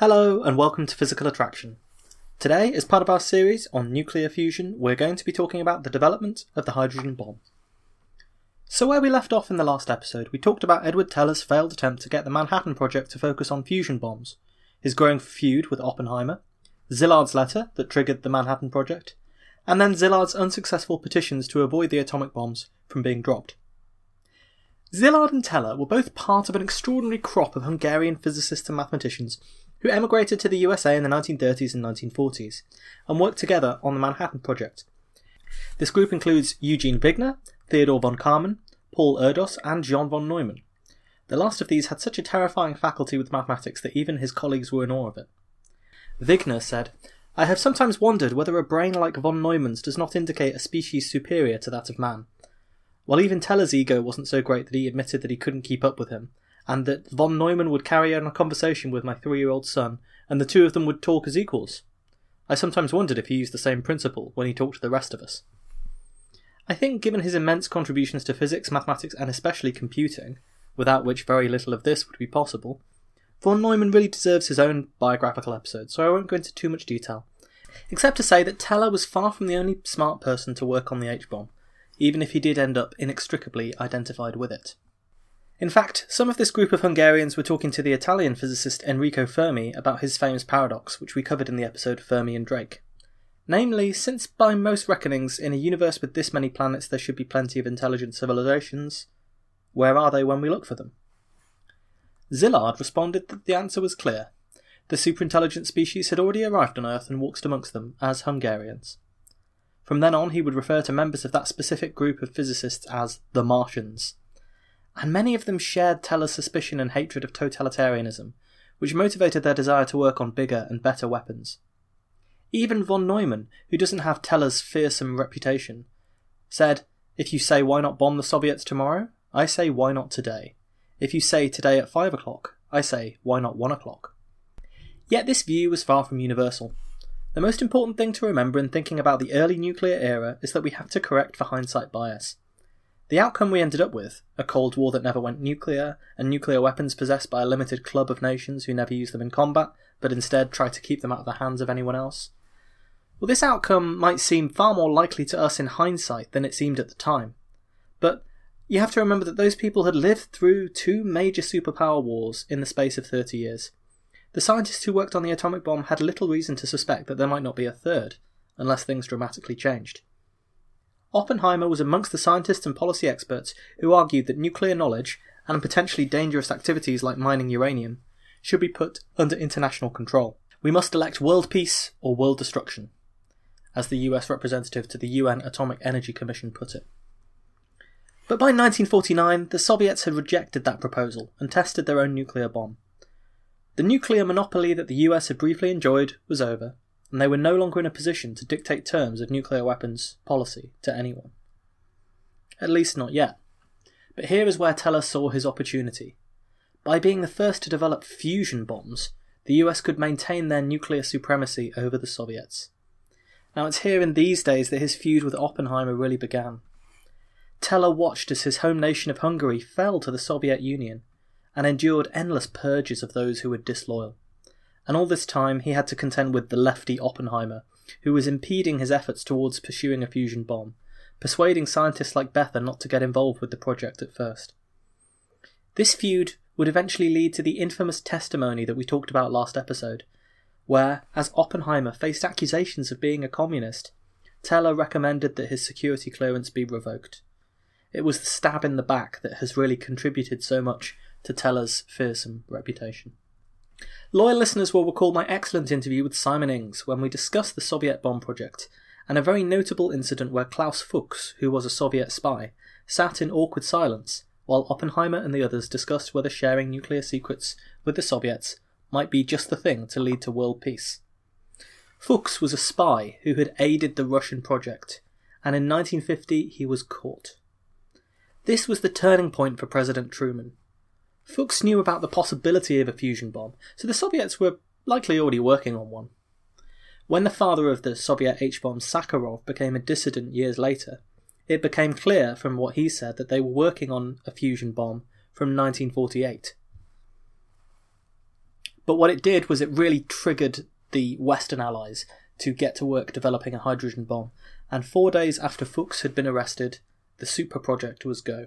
Hello, and welcome to Physical Attraction. Today, as part of our series on nuclear fusion, we're going to be talking about the development of the hydrogen bomb. So, where we left off in the last episode, we talked about Edward Teller's failed attempt to get the Manhattan Project to focus on fusion bombs, his growing feud with Oppenheimer, Szilard's letter that triggered the Manhattan Project, and then Szilard's unsuccessful petitions to avoid the atomic bombs from being dropped. Szilard and Teller were both part of an extraordinary crop of Hungarian physicists and mathematicians who emigrated to the USA in the 1930s and 1940s and worked together on the Manhattan Project. This group includes Eugene Wigner, Theodore von Karman, Paul Erdos, and John von Neumann. The last of these had such a terrifying faculty with mathematics that even his colleagues were in awe of it. Wigner said, I have sometimes wondered whether a brain like von Neumann's does not indicate a species superior to that of man. While even Teller's ego wasn't so great that he admitted that he couldn't keep up with him, and that von Neumann would carry on a conversation with my three year old son, and the two of them would talk as equals. I sometimes wondered if he used the same principle when he talked to the rest of us. I think, given his immense contributions to physics, mathematics, and especially computing, without which very little of this would be possible, von Neumann really deserves his own biographical episode, so I won't go into too much detail. Except to say that Teller was far from the only smart person to work on the H bomb, even if he did end up inextricably identified with it. In fact, some of this group of Hungarians were talking to the Italian physicist Enrico Fermi about his famous paradox, which we covered in the episode Fermi and Drake. Namely, since by most reckonings, in a universe with this many planets there should be plenty of intelligent civilizations, where are they when we look for them? Szilard responded that the answer was clear. The superintelligent species had already arrived on Earth and walked amongst them as Hungarians. From then on, he would refer to members of that specific group of physicists as the Martians, and many of them shared Teller's suspicion and hatred of totalitarianism, which motivated their desire to work on bigger and better weapons. Even von Neumann, who doesn't have Teller's fearsome reputation, said, If you say why not bomb the Soviets tomorrow, I say why not today. If you say today at five o'clock, I say why not one o'clock. Yet this view was far from universal. The most important thing to remember in thinking about the early nuclear era is that we have to correct for hindsight bias. The outcome we ended up with, a Cold War that never went nuclear, and nuclear weapons possessed by a limited club of nations who never use them in combat, but instead try to keep them out of the hands of anyone else. Well, this outcome might seem far more likely to us in hindsight than it seemed at the time. But you have to remember that those people had lived through two major superpower wars in the space of 30 years. The scientists who worked on the atomic bomb had little reason to suspect that there might not be a third, unless things dramatically changed. Oppenheimer was amongst the scientists and policy experts who argued that nuclear knowledge, and potentially dangerous activities like mining uranium, should be put under international control. We must elect world peace or world destruction, as the US representative to the UN Atomic Energy Commission put it. But by 1949, the Soviets had rejected that proposal and tested their own nuclear bomb. The nuclear monopoly that the US had briefly enjoyed was over, and they were no longer in a position to dictate terms of nuclear weapons policy to anyone. At least not yet. But here is where Teller saw his opportunity. By being the first to develop fusion bombs, the US could maintain their nuclear supremacy over the Soviets. Now it's here in these days that his feud with Oppenheimer really began. Teller watched as his home nation of Hungary fell to the Soviet Union and endured endless purges of those who were disloyal and all this time he had to contend with the lefty Oppenheimer, who was impeding his efforts towards pursuing a fusion bomb, persuading scientists like Bethe not to get involved with the project at first. This feud would eventually lead to the infamous testimony that we talked about last episode, where, as Oppenheimer faced accusations of being a communist, Teller recommended that his security clearance be revoked. It was the stab in the back that has really contributed so much to Teller's fearsome reputation. Loyal listeners will recall my excellent interview with Simon Ings when we discussed the Soviet bomb project, and a very notable incident where Klaus Fuchs, who was a Soviet spy, sat in awkward silence while Oppenheimer and the others discussed whether sharing nuclear secrets with the Soviets might be just the thing to lead to world peace. Fuchs was a spy who had aided the Russian project, and in 1950 he was caught. This was the turning point for President Truman. Fuchs knew about the possibility of a fusion bomb, so the Soviets were likely already working on one. When the father of the Soviet H bomb, Sakharov, became a dissident years later, it became clear from what he said that they were working on a fusion bomb from 1948. But what it did was it really triggered the Western allies to get to work developing a hydrogen bomb, and four days after Fuchs had been arrested, the super project was go.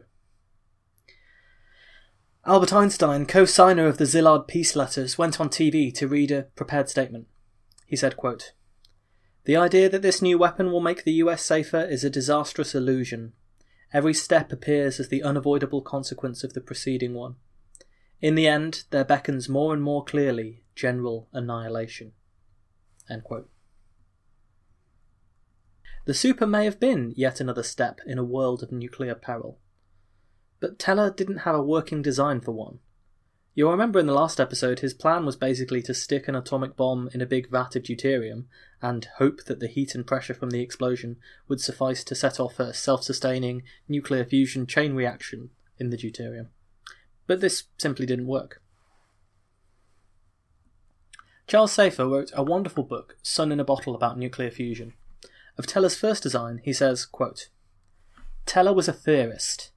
Albert Einstein, co signer of the Szilard peace letters, went on TV to read a prepared statement. He said, quote, The idea that this new weapon will make the US safer is a disastrous illusion. Every step appears as the unavoidable consequence of the preceding one. In the end, there beckons more and more clearly general annihilation. The super may have been yet another step in a world of nuclear peril. But Teller didn't have a working design for one. You'll remember in the last episode, his plan was basically to stick an atomic bomb in a big vat of deuterium and hope that the heat and pressure from the explosion would suffice to set off a self sustaining nuclear fusion chain reaction in the deuterium. But this simply didn't work. Charles Safar wrote a wonderful book, Sun in a Bottle, about nuclear fusion. Of Teller's first design, he says, quote, Teller was a theorist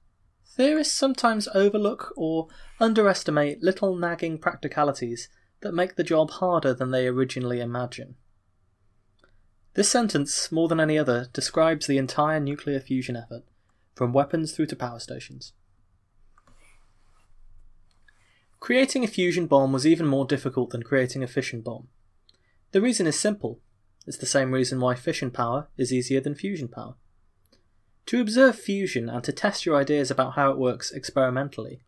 theorists sometimes overlook or underestimate little nagging practicalities that make the job harder than they originally imagine. This sentence, more than any other, describes the entire nuclear fusion effort, from weapons through to power stations. Creating a fusion bomb was even more difficult than creating a fission bomb. The reason is simple. It's the same reason why fission power is easier than fusion power. To observe fusion and to test your ideas about how it works experimentally,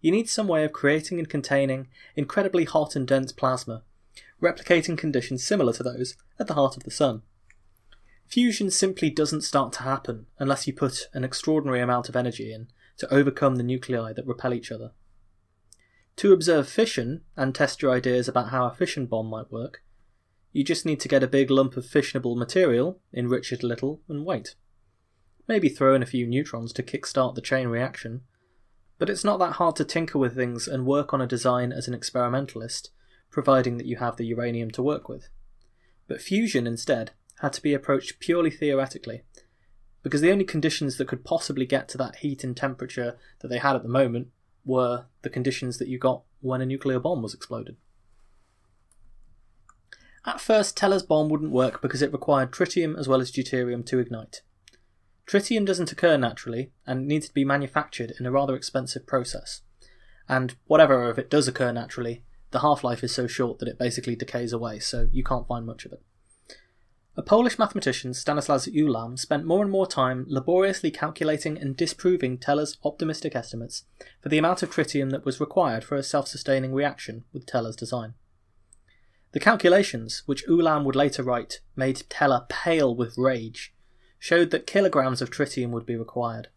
you need some way of creating and containing incredibly hot and dense plasma, replicating conditions similar to those at the heart of the Sun. Fusion simply doesn't start to happen unless you put an extraordinary amount of energy in to overcome the nuclei that repel each other. To observe fission and test your ideas about how a fission bomb might work, you just need to get a big lump of fissionable material, enrich it a little, and wait maybe throw in a few neutrons to kickstart the chain reaction. But it's not that hard to tinker with things and work on a design as an experimentalist, providing that you have the uranium to work with. But fusion, instead, had to be approached purely theoretically, because the only conditions that could possibly get to that heat and temperature that they had at the moment were the conditions that you got when a nuclear bomb was exploded. At first, Teller's bomb wouldn't work because it required tritium as well as deuterium to ignite. Tritium doesn't occur naturally and needs to be manufactured in a rather expensive process. And whatever of it does occur naturally, the half life is so short that it basically decays away, so you can't find much of it. A Polish mathematician, Stanislas Ulam, spent more and more time laboriously calculating and disproving Teller's optimistic estimates for the amount of tritium that was required for a self sustaining reaction with Teller's design. The calculations, which Ulam would later write, made Teller pale with rage showed that kilograms of tritium would be required,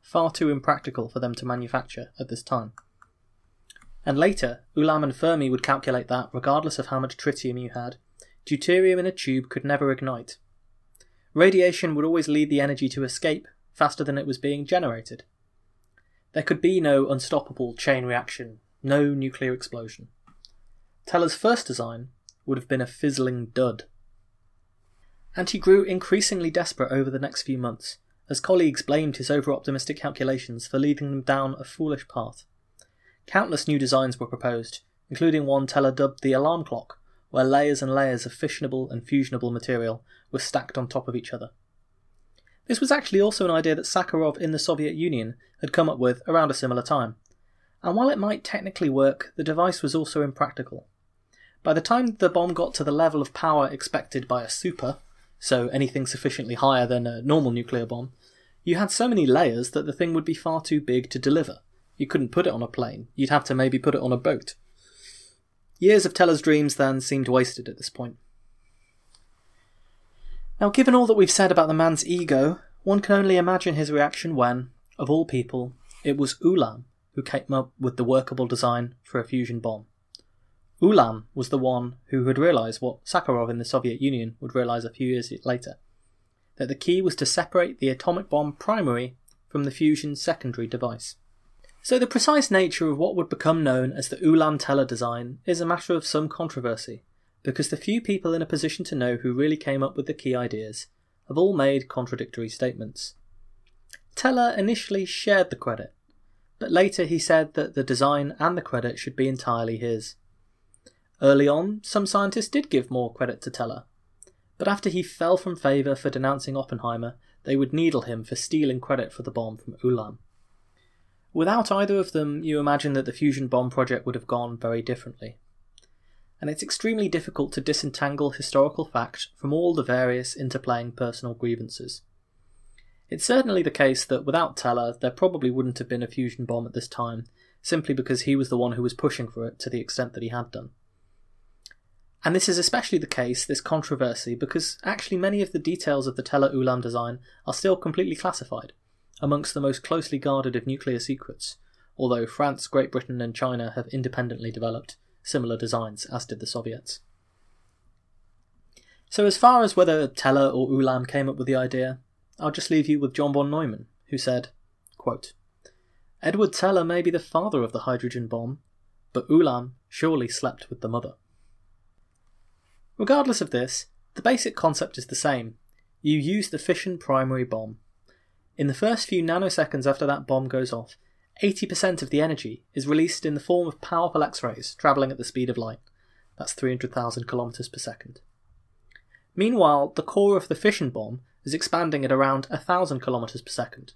far too impractical for them to manufacture at this time. And later, Ulam and Fermi would calculate that, regardless of how much tritium you had, deuterium in a tube could never ignite. Radiation would always lead the energy to escape faster than it was being generated. There could be no unstoppable chain reaction, no nuclear explosion. Teller's first design would have been a fizzling dud and he grew increasingly desperate over the next few months, as colleagues blamed his over optimistic calculations for leading them down a foolish path. Countless new designs were proposed, including one Teller dubbed the alarm clock, where layers and layers of fissionable and fusionable material were stacked on top of each other. This was actually also an idea that Sakharov in the Soviet Union had come up with around a similar time, and while it might technically work, the device was also impractical. By the time the bomb got to the level of power expected by a super, so anything sufficiently higher than a normal nuclear bomb, you had so many layers that the thing would be far too big to deliver. You couldn't put it on a plane, you'd have to maybe put it on a boat. Years of Teller's dreams then seemed wasted at this point. Now, given all that we've said about the man's ego, one can only imagine his reaction when, of all people, it was Ulam who came up with the workable design for a fusion bomb. Ulam was the one who had realised what Sakharov in the Soviet Union would realise a few years later that the key was to separate the atomic bomb primary from the fusion secondary device. So, the precise nature of what would become known as the Ulam Teller design is a matter of some controversy, because the few people in a position to know who really came up with the key ideas have all made contradictory statements. Teller initially shared the credit, but later he said that the design and the credit should be entirely his. Early on, some scientists did give more credit to Teller, but after he fell from favour for denouncing Oppenheimer, they would needle him for stealing credit for the bomb from Ulam. Without either of them, you imagine that the fusion bomb project would have gone very differently. And it's extremely difficult to disentangle historical fact from all the various interplaying personal grievances. It's certainly the case that without Teller, there probably wouldn't have been a fusion bomb at this time, simply because he was the one who was pushing for it to the extent that he had done. And this is especially the case, this controversy, because actually many of the details of the Teller Ulam design are still completely classified, amongst the most closely guarded of nuclear secrets, although France, Great Britain, and China have independently developed similar designs, as did the Soviets. So, as far as whether Teller or Ulam came up with the idea, I'll just leave you with John von Neumann, who said, quote, Edward Teller may be the father of the hydrogen bomb, but Ulam surely slept with the mother. Regardless of this, the basic concept is the same. You use the fission primary bomb. In the first few nanoseconds after that bomb goes off, 80% of the energy is released in the form of powerful X rays travelling at the speed of light. That's 300,000 kilometers per second. Meanwhile, the core of the fission bomb is expanding at around 1000 kilometers per second.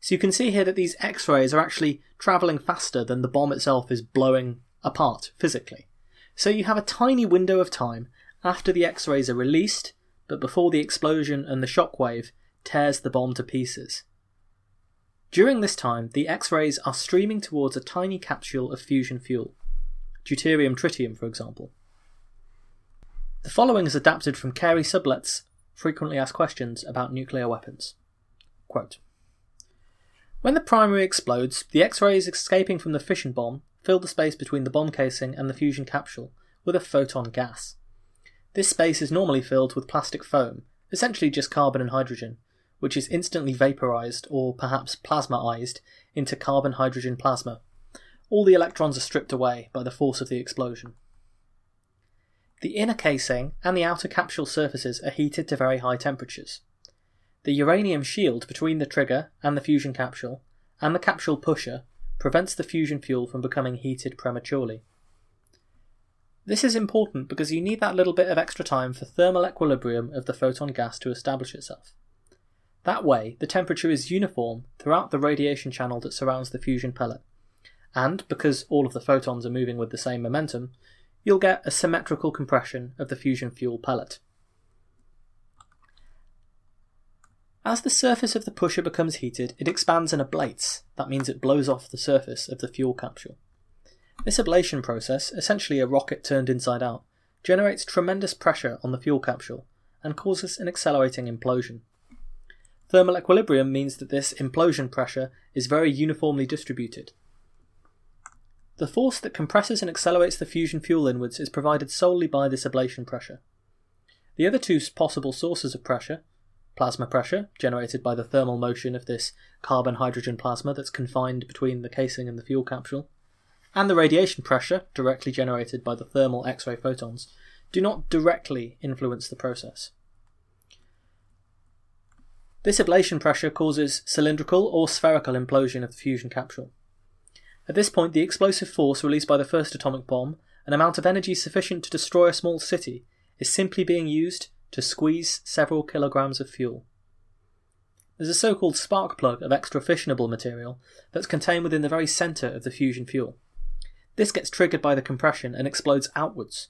So you can see here that these X rays are actually travelling faster than the bomb itself is blowing apart physically. So you have a tiny window of time after the X rays are released, but before the explosion and the shockwave tears the bomb to pieces. During this time, the X rays are streaming towards a tiny capsule of fusion fuel, deuterium tritium, for example. The following is adapted from Carey Sublette's frequently asked questions about nuclear weapons. Quote, when the primary explodes, the X rays escaping from the fission bomb fill the space between the bomb casing and the fusion capsule with a photon gas. This space is normally filled with plastic foam, essentially just carbon and hydrogen, which is instantly vaporized or perhaps plasmaized into carbon hydrogen plasma. All the electrons are stripped away by the force of the explosion. The inner casing and the outer capsule surfaces are heated to very high temperatures. The uranium shield between the trigger and the fusion capsule, and the capsule pusher, prevents the fusion fuel from becoming heated prematurely. This is important because you need that little bit of extra time for thermal equilibrium of the photon gas to establish itself. That way, the temperature is uniform throughout the radiation channel that surrounds the fusion pellet, and because all of the photons are moving with the same momentum, you'll get a symmetrical compression of the fusion fuel pellet. As the surface of the pusher becomes heated, it expands and ablates. That means it blows off the surface of the fuel capsule. This ablation process, essentially a rocket turned inside out, generates tremendous pressure on the fuel capsule and causes an accelerating implosion. Thermal equilibrium means that this implosion pressure is very uniformly distributed. The force that compresses and accelerates the fusion fuel inwards is provided solely by this ablation pressure. The other two possible sources of pressure, plasma pressure, generated by the thermal motion of this carbon hydrogen plasma that's confined between the casing and the fuel capsule, and the radiation pressure, directly generated by the thermal X ray photons, do not directly influence the process. This ablation pressure causes cylindrical or spherical implosion of the fusion capsule. At this point, the explosive force released by the first atomic bomb, an amount of energy sufficient to destroy a small city, is simply being used to squeeze several kilograms of fuel. There's a so called spark plug of extra fissionable material that's contained within the very centre of the fusion fuel. This gets triggered by the compression and explodes outwards.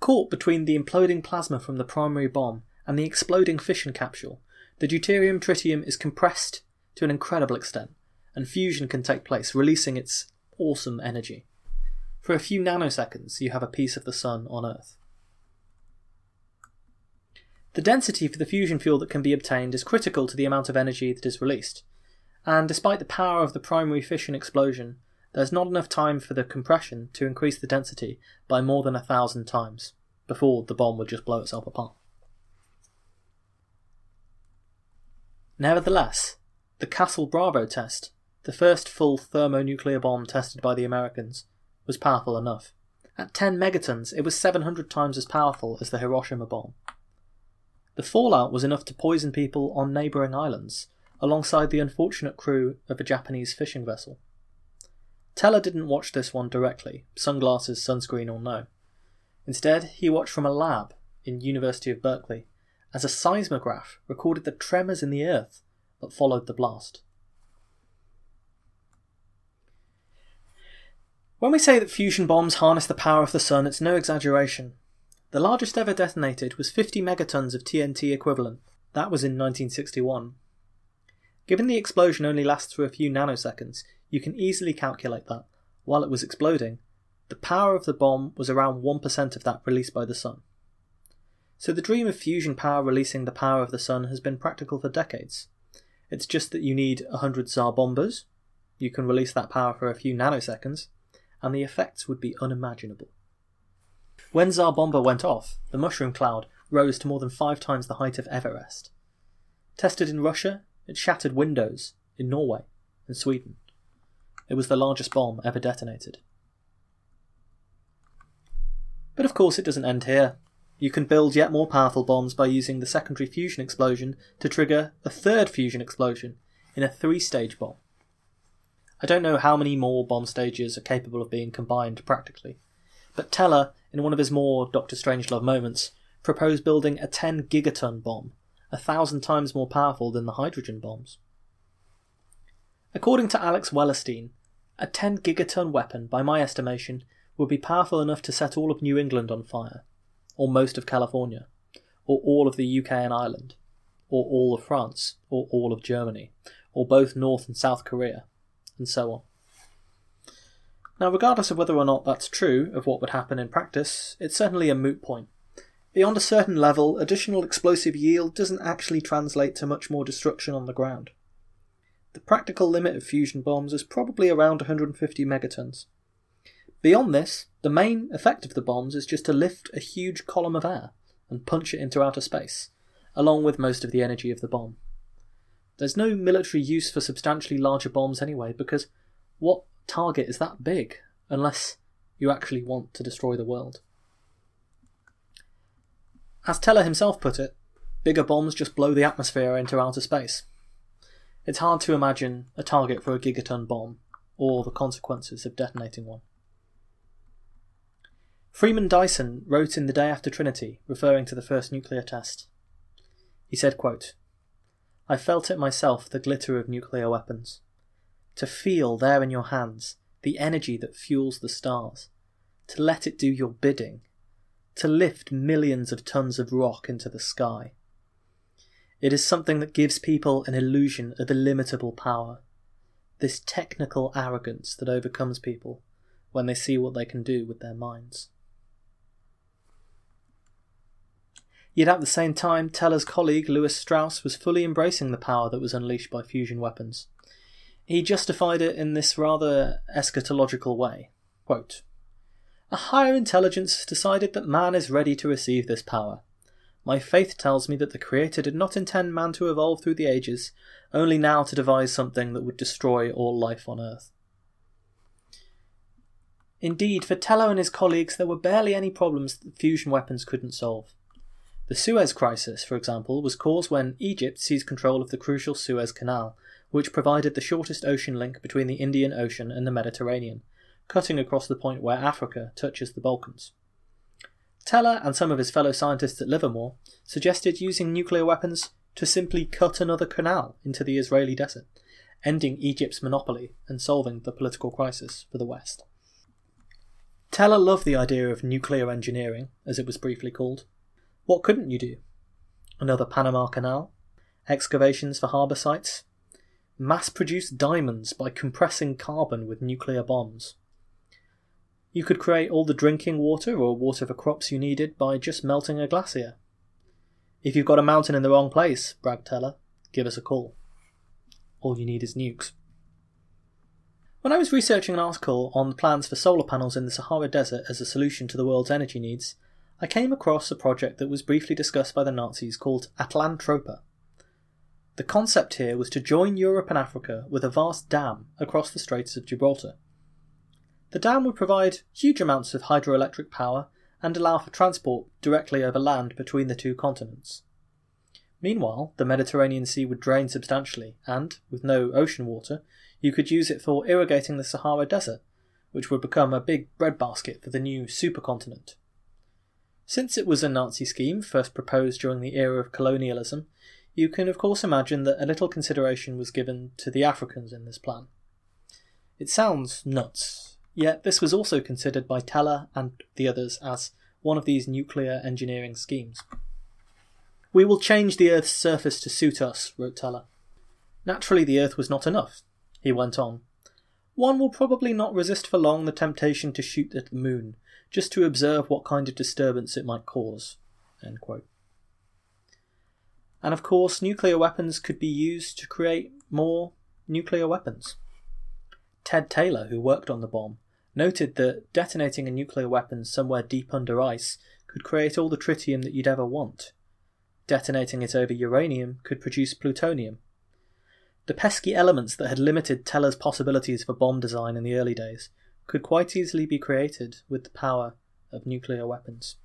Caught between the imploding plasma from the primary bomb and the exploding fission capsule, the deuterium tritium is compressed to an incredible extent, and fusion can take place, releasing its awesome energy. For a few nanoseconds, you have a piece of the sun on Earth. The density for the fusion fuel that can be obtained is critical to the amount of energy that is released, and despite the power of the primary fission explosion, there's not enough time for the compression to increase the density by more than a thousand times, before the bomb would just blow itself apart. Nevertheless, the Castle Bravo test, the first full thermonuclear bomb tested by the Americans, was powerful enough. At 10 megatons, it was 700 times as powerful as the Hiroshima bomb. The fallout was enough to poison people on neighbouring islands, alongside the unfortunate crew of a Japanese fishing vessel. Teller didn't watch this one directly, sunglasses, sunscreen or no. Instead, he watched from a lab in University of Berkeley as a seismograph recorded the tremors in the earth that followed the blast. When we say that fusion bombs harness the power of the sun, it's no exaggeration. The largest ever detonated was 50 megatons of TNT equivalent. That was in 1961. Given the explosion only lasts for a few nanoseconds, you can easily calculate that, while it was exploding, the power of the bomb was around 1% of that released by the sun. So the dream of fusion power releasing the power of the sun has been practical for decades. It's just that you need 100 Tsar Bombas, you can release that power for a few nanoseconds, and the effects would be unimaginable. When Tsar Bomba went off, the mushroom cloud rose to more than five times the height of Everest. Tested in Russia, it shattered windows in Norway and Sweden. It was the largest bomb ever detonated. But of course, it doesn't end here. You can build yet more powerful bombs by using the secondary fusion explosion to trigger a third fusion explosion in a three stage bomb. I don't know how many more bomb stages are capable of being combined practically, but Teller, in one of his more Doctor Strangelove moments, proposed building a 10 gigaton bomb, a thousand times more powerful than the hydrogen bombs. According to Alex Wellerstein, a 10 gigaton weapon, by my estimation, would be powerful enough to set all of New England on fire, or most of California, or all of the UK and Ireland, or all of France, or all of Germany, or both North and South Korea, and so on. Now, regardless of whether or not that's true of what would happen in practice, it's certainly a moot point. Beyond a certain level, additional explosive yield doesn't actually translate to much more destruction on the ground. The practical limit of fusion bombs is probably around 150 megatons. Beyond this, the main effect of the bombs is just to lift a huge column of air and punch it into outer space, along with most of the energy of the bomb. There's no military use for substantially larger bombs anyway, because what target is that big unless you actually want to destroy the world? As Teller himself put it, bigger bombs just blow the atmosphere into outer space. It's hard to imagine a target for a gigaton bomb, or the consequences of detonating one. Freeman Dyson wrote in The Day After Trinity, referring to the first nuclear test. He said, quote, I felt it myself, the glitter of nuclear weapons. To feel there in your hands the energy that fuels the stars, to let it do your bidding, to lift millions of tons of rock into the sky. It is something that gives people an illusion of illimitable power, this technical arrogance that overcomes people when they see what they can do with their minds. Yet at the same time, Teller's colleague Lewis Strauss was fully embracing the power that was unleashed by fusion weapons. He justified it in this rather eschatological way. Quote, a higher intelligence decided that man is ready to receive this power. My faith tells me that the Creator did not intend man to evolve through the ages, only now to devise something that would destroy all life on Earth. Indeed, for Teller and his colleagues, there were barely any problems that fusion weapons couldn't solve. The Suez Crisis, for example, was caused when Egypt seized control of the crucial Suez Canal, which provided the shortest ocean link between the Indian Ocean and the Mediterranean, cutting across the point where Africa touches the Balkans. Teller and some of his fellow scientists at Livermore suggested using nuclear weapons to simply cut another canal into the Israeli desert, ending Egypt's monopoly and solving the political crisis for the West. Teller loved the idea of nuclear engineering, as it was briefly called, what couldn't you do? Another Panama Canal? Excavations for harbour sites? Mass produce diamonds by compressing carbon with nuclear bombs? You could create all the drinking water or water for crops you needed by just melting a glacier. If you've got a mountain in the wrong place, bragged Teller, give us a call. All you need is nukes. When I was researching an article on plans for solar panels in the Sahara Desert as a solution to the world's energy needs, I came across a project that was briefly discussed by the Nazis called Atlantropa. The concept here was to join Europe and Africa with a vast dam across the Straits of Gibraltar. The dam would provide huge amounts of hydroelectric power and allow for transport directly over land between the two continents. Meanwhile, the Mediterranean Sea would drain substantially, and, with no ocean water, you could use it for irrigating the Sahara Desert, which would become a big breadbasket for the new supercontinent. Since it was a Nazi scheme first proposed during the era of colonialism, you can of course imagine that a little consideration was given to the Africans in this plan. It sounds nuts, yet this was also considered by Teller and the others as one of these nuclear engineering schemes. We will change the Earth's surface to suit us, wrote Teller. Naturally, the Earth was not enough, he went on. One will probably not resist for long the temptation to shoot at the moon, just to observe what kind of disturbance it might cause. And of course, nuclear weapons could be used to create more nuclear weapons. Ted Taylor, who worked on the bomb, noted that detonating a nuclear weapon somewhere deep under ice could create all the tritium that you'd ever want. Detonating it over uranium could produce plutonium. The pesky elements that had limited Teller's possibilities for bomb design in the early days could quite easily be created with the power of nuclear weapons.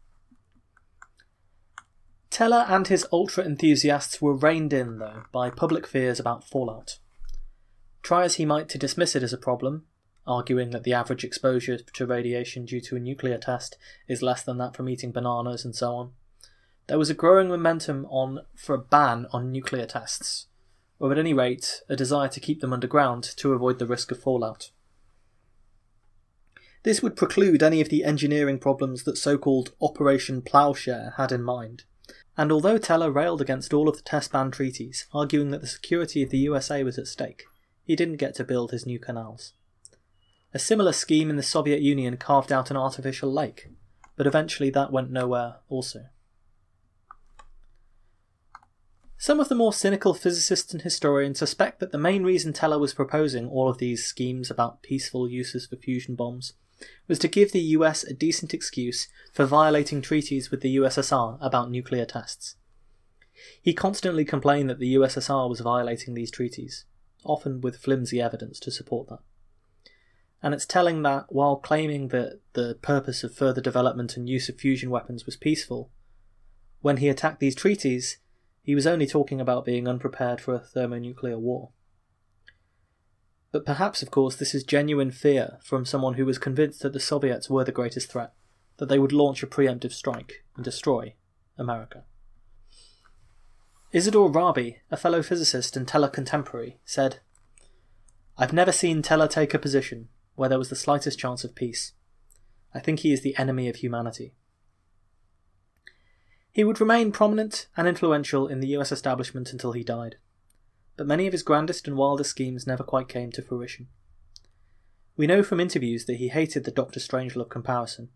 Teller and his ultra enthusiasts were reined in, though, by public fears about fallout. Try as he might to dismiss it as a problem, arguing that the average exposure to radiation due to a nuclear test is less than that from eating bananas and so on, there was a growing momentum on for a ban on nuclear tests, or at any rate, a desire to keep them underground to avoid the risk of fallout. This would preclude any of the engineering problems that so called Operation Ploughshare had in mind. And although Teller railed against all of the test ban treaties, arguing that the security of the USA was at stake, he didn't get to build his new canals. A similar scheme in the Soviet Union carved out an artificial lake, but eventually that went nowhere also. Some of the more cynical physicists and historians suspect that the main reason Teller was proposing all of these schemes about peaceful uses for fusion bombs was to give the US a decent excuse for violating treaties with the USSR about nuclear tests. He constantly complained that the USSR was violating these treaties, often with flimsy evidence to support that. And it's telling that while claiming that the purpose of further development and use of fusion weapons was peaceful, when he attacked these treaties, he was only talking about being unprepared for a thermonuclear war. But perhaps, of course, this is genuine fear from someone who was convinced that the Soviets were the greatest threat, that they would launch a preemptive strike and destroy America. Isidor Rabi, a fellow physicist and Teller contemporary, said, I've never seen Teller take a position where there was the slightest chance of peace. I think he is the enemy of humanity. He would remain prominent and influential in the US establishment until he died, but many of his grandest and wildest schemes never quite came to fruition. We know from interviews that he hated the Doctor Strangelove comparison,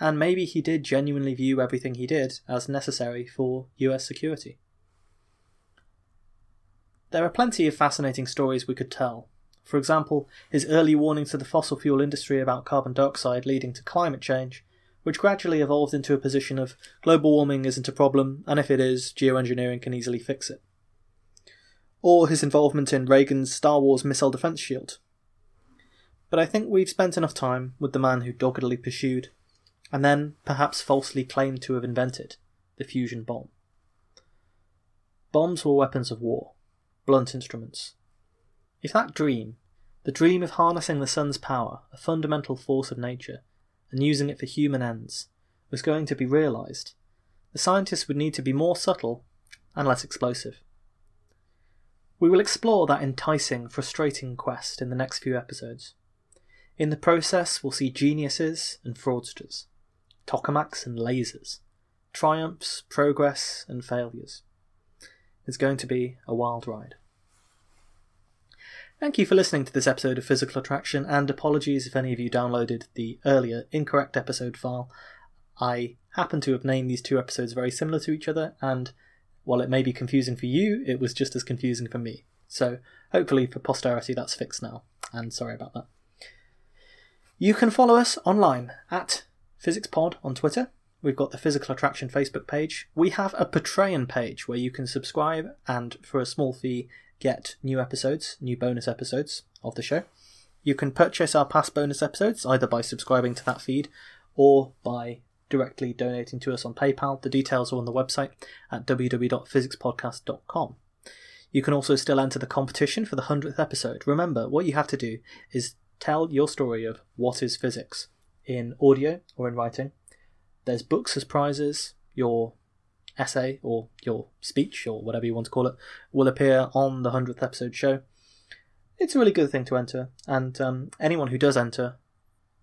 and maybe he did genuinely view everything he did as necessary for US security. There are plenty of fascinating stories we could tell. For example, his early warnings to the fossil fuel industry about carbon dioxide leading to climate change, which gradually evolved into a position of global warming isn't a problem, and if it is, geoengineering can easily fix it. Or his involvement in Reagan's Star Wars missile defense shield. But I think we've spent enough time with the man who doggedly pursued, and then perhaps falsely claimed to have invented, the fusion bomb. Bombs were weapons of war blunt instruments. If that dream, the dream of harnessing the sun's power, a fundamental force of nature, and using it for human ends, was going to be realised, the scientists would need to be more subtle and less explosive. We will explore that enticing, frustrating quest in the next few episodes. In the process, we'll see geniuses and fraudsters, tokamaks and lasers, triumphs, progress, and failures. It's going to be a wild ride. Thank you for listening to this episode of Physical Attraction, and apologies if any of you downloaded the earlier incorrect episode file. I happen to have named these two episodes very similar to each other, and while it may be confusing for you, it was just as confusing for me. So hopefully for posterity that's fixed now, and sorry about that. You can follow us online at PhysicsPod on Twitter, We've got the Physical Attraction Facebook page. We have a Patreon page where you can subscribe and, for a small fee, get new episodes, new bonus episodes of the show. You can purchase our past bonus episodes either by subscribing to that feed or by directly donating to us on PayPal. The details are on the website at www.physicspodcast.com. You can also still enter the competition for the 100th episode. Remember, what you have to do is tell your story of what is physics in audio or in writing. There's books as prizes. Your essay or your speech or whatever you want to call it will appear on the 100th episode show. It's a really good thing to enter, and um, anyone who does enter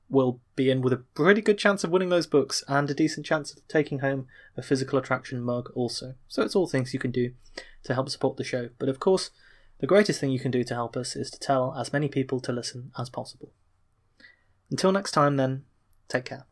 will be in with a pretty good chance of winning those books and a decent chance of taking home a physical attraction mug also. So it's all things you can do to help support the show. But of course, the greatest thing you can do to help us is to tell as many people to listen as possible. Until next time, then, take care.